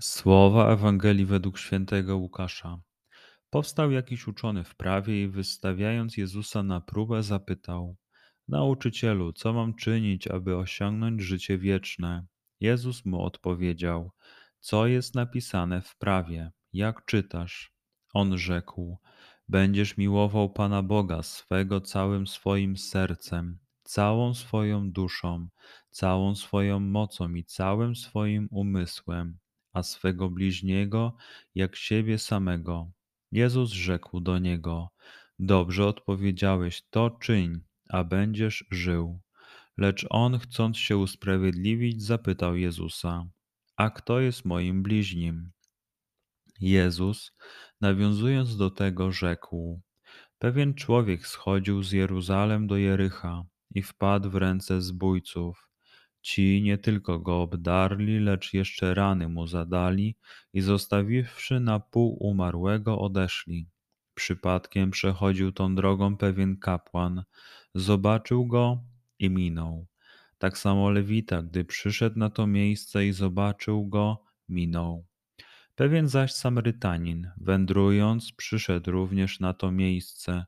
Słowa Ewangelii według świętego Łukasza. Powstał jakiś uczony w prawie i wystawiając Jezusa na próbę, zapytał: Nauczycielu, co mam czynić, aby osiągnąć życie wieczne? Jezus mu odpowiedział: Co jest napisane w prawie? Jak czytasz? On rzekł: Będziesz miłował Pana Boga swego całym swoim sercem, całą swoją duszą, całą swoją mocą i całym swoim umysłem a swego bliźniego jak siebie samego. Jezus rzekł do niego: Dobrze odpowiedziałeś, to czyń, a będziesz żył. Lecz on, chcąc się usprawiedliwić, zapytał Jezusa: A kto jest moim bliźnim? Jezus, nawiązując do tego, rzekł: Pewien człowiek schodził z Jeruzalem do Jericha i wpadł w ręce zbójców Ci nie tylko go obdarli, lecz jeszcze rany mu zadali i zostawiwszy na pół umarłego, odeszli. Przypadkiem przechodził tą drogą pewien kapłan, zobaczył go i minął. Tak samo Lewita, gdy przyszedł na to miejsce i zobaczył go, minął. Pewien zaś Samarytanin, wędrując, przyszedł również na to miejsce.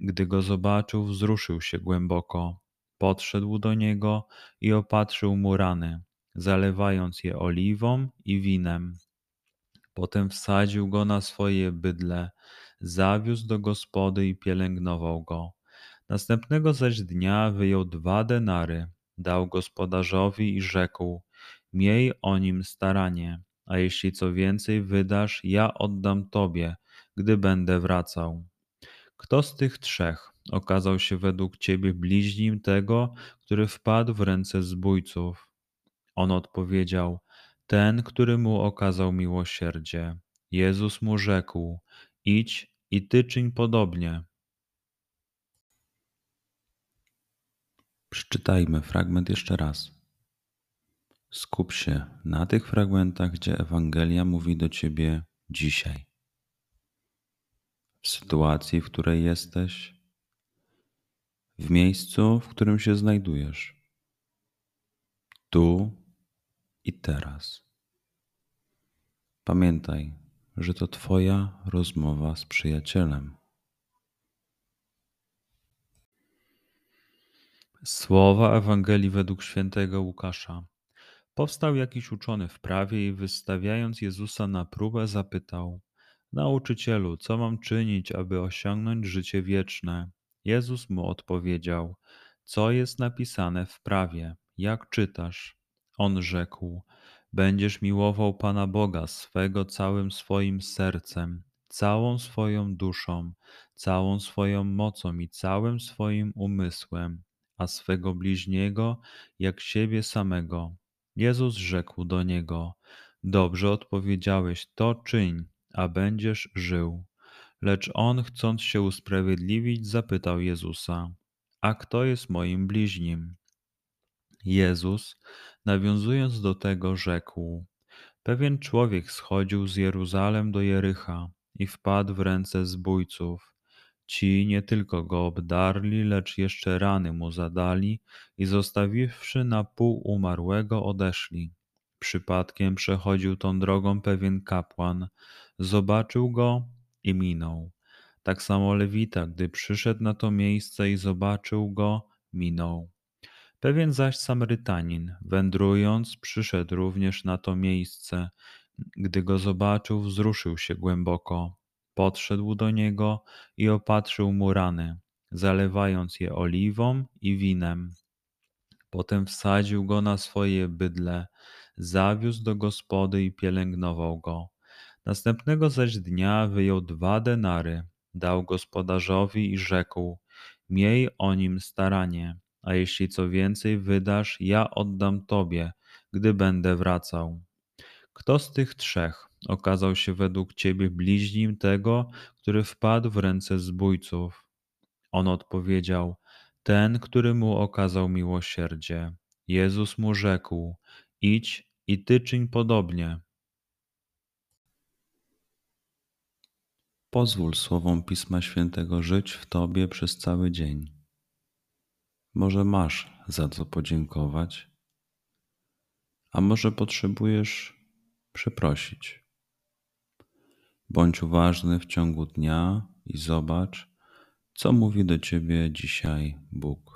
Gdy go zobaczył, wzruszył się głęboko Podszedł do niego i opatrzył mu rany, zalewając je oliwą i winem. Potem wsadził go na swoje bydle, zawiózł do gospody i pielęgnował go. Następnego zaś dnia wyjął dwa denary, dał gospodarzowi i rzekł: Miej o nim staranie, a jeśli co więcej wydasz, ja oddam tobie, gdy będę wracał. Kto z tych trzech okazał się według ciebie bliźnim tego, który wpadł w ręce zbójców? On odpowiedział: Ten, który mu okazał miłosierdzie. Jezus mu rzekł: Idź i ty czyń podobnie. Przeczytajmy fragment jeszcze raz. Skup się na tych fragmentach, gdzie Ewangelia mówi do ciebie dzisiaj w sytuacji, w której jesteś, w miejscu, w którym się znajdujesz, tu i teraz. Pamiętaj, że to Twoja rozmowa z przyjacielem. Słowa Ewangelii według świętego Łukasza. Powstał jakiś uczony w prawie i wystawiając Jezusa na próbę, zapytał: Nauczycielu, co mam czynić, aby osiągnąć życie wieczne? Jezus mu odpowiedział: Co jest napisane w prawie? Jak czytasz? On rzekł: Będziesz miłował Pana Boga swego całym swoim sercem, całą swoją duszą, całą swoją mocą i całym swoim umysłem, a swego bliźniego jak siebie samego. Jezus rzekł do niego: Dobrze odpowiedziałeś, to czyń a będziesz żył. Lecz on, chcąc się usprawiedliwić, zapytał Jezusa: A kto jest moim bliźnim? Jezus, nawiązując do tego, rzekł: Pewien człowiek schodził z Jeruzalem do Jericha i wpadł w ręce zbójców. Ci nie tylko go obdarli, lecz jeszcze rany mu zadali i zostawiwszy na pół umarłego odeszli. Przypadkiem przechodził tą drogą pewien kapłan, zobaczył go i minął. Tak samo Lewita, gdy przyszedł na to miejsce i zobaczył go, minął. Pewien zaś Samrytanin, wędrując, przyszedł również na to miejsce. Gdy go zobaczył, wzruszył się głęboko. Podszedł do niego i opatrzył mu rany, zalewając je oliwą i winem. Potem wsadził go na swoje bydle, zawiózł do gospody i pielęgnował go. Następnego zaś dnia wyjął dwa denary, dał gospodarzowi i rzekł: Miej o nim staranie, a jeśli co więcej wydasz, ja oddam tobie, gdy będę wracał. Kto z tych trzech okazał się według ciebie bliźnim tego, który wpadł w ręce zbójców? On odpowiedział: Ten, który mu okazał miłosierdzie. Jezus mu rzekł: Idź i ty czyń podobnie. Pozwól słowom Pisma Świętego żyć w Tobie przez cały dzień. Może masz za co podziękować, a może potrzebujesz przeprosić. Bądź uważny w ciągu dnia i zobacz, co mówi do Ciebie dzisiaj Bóg.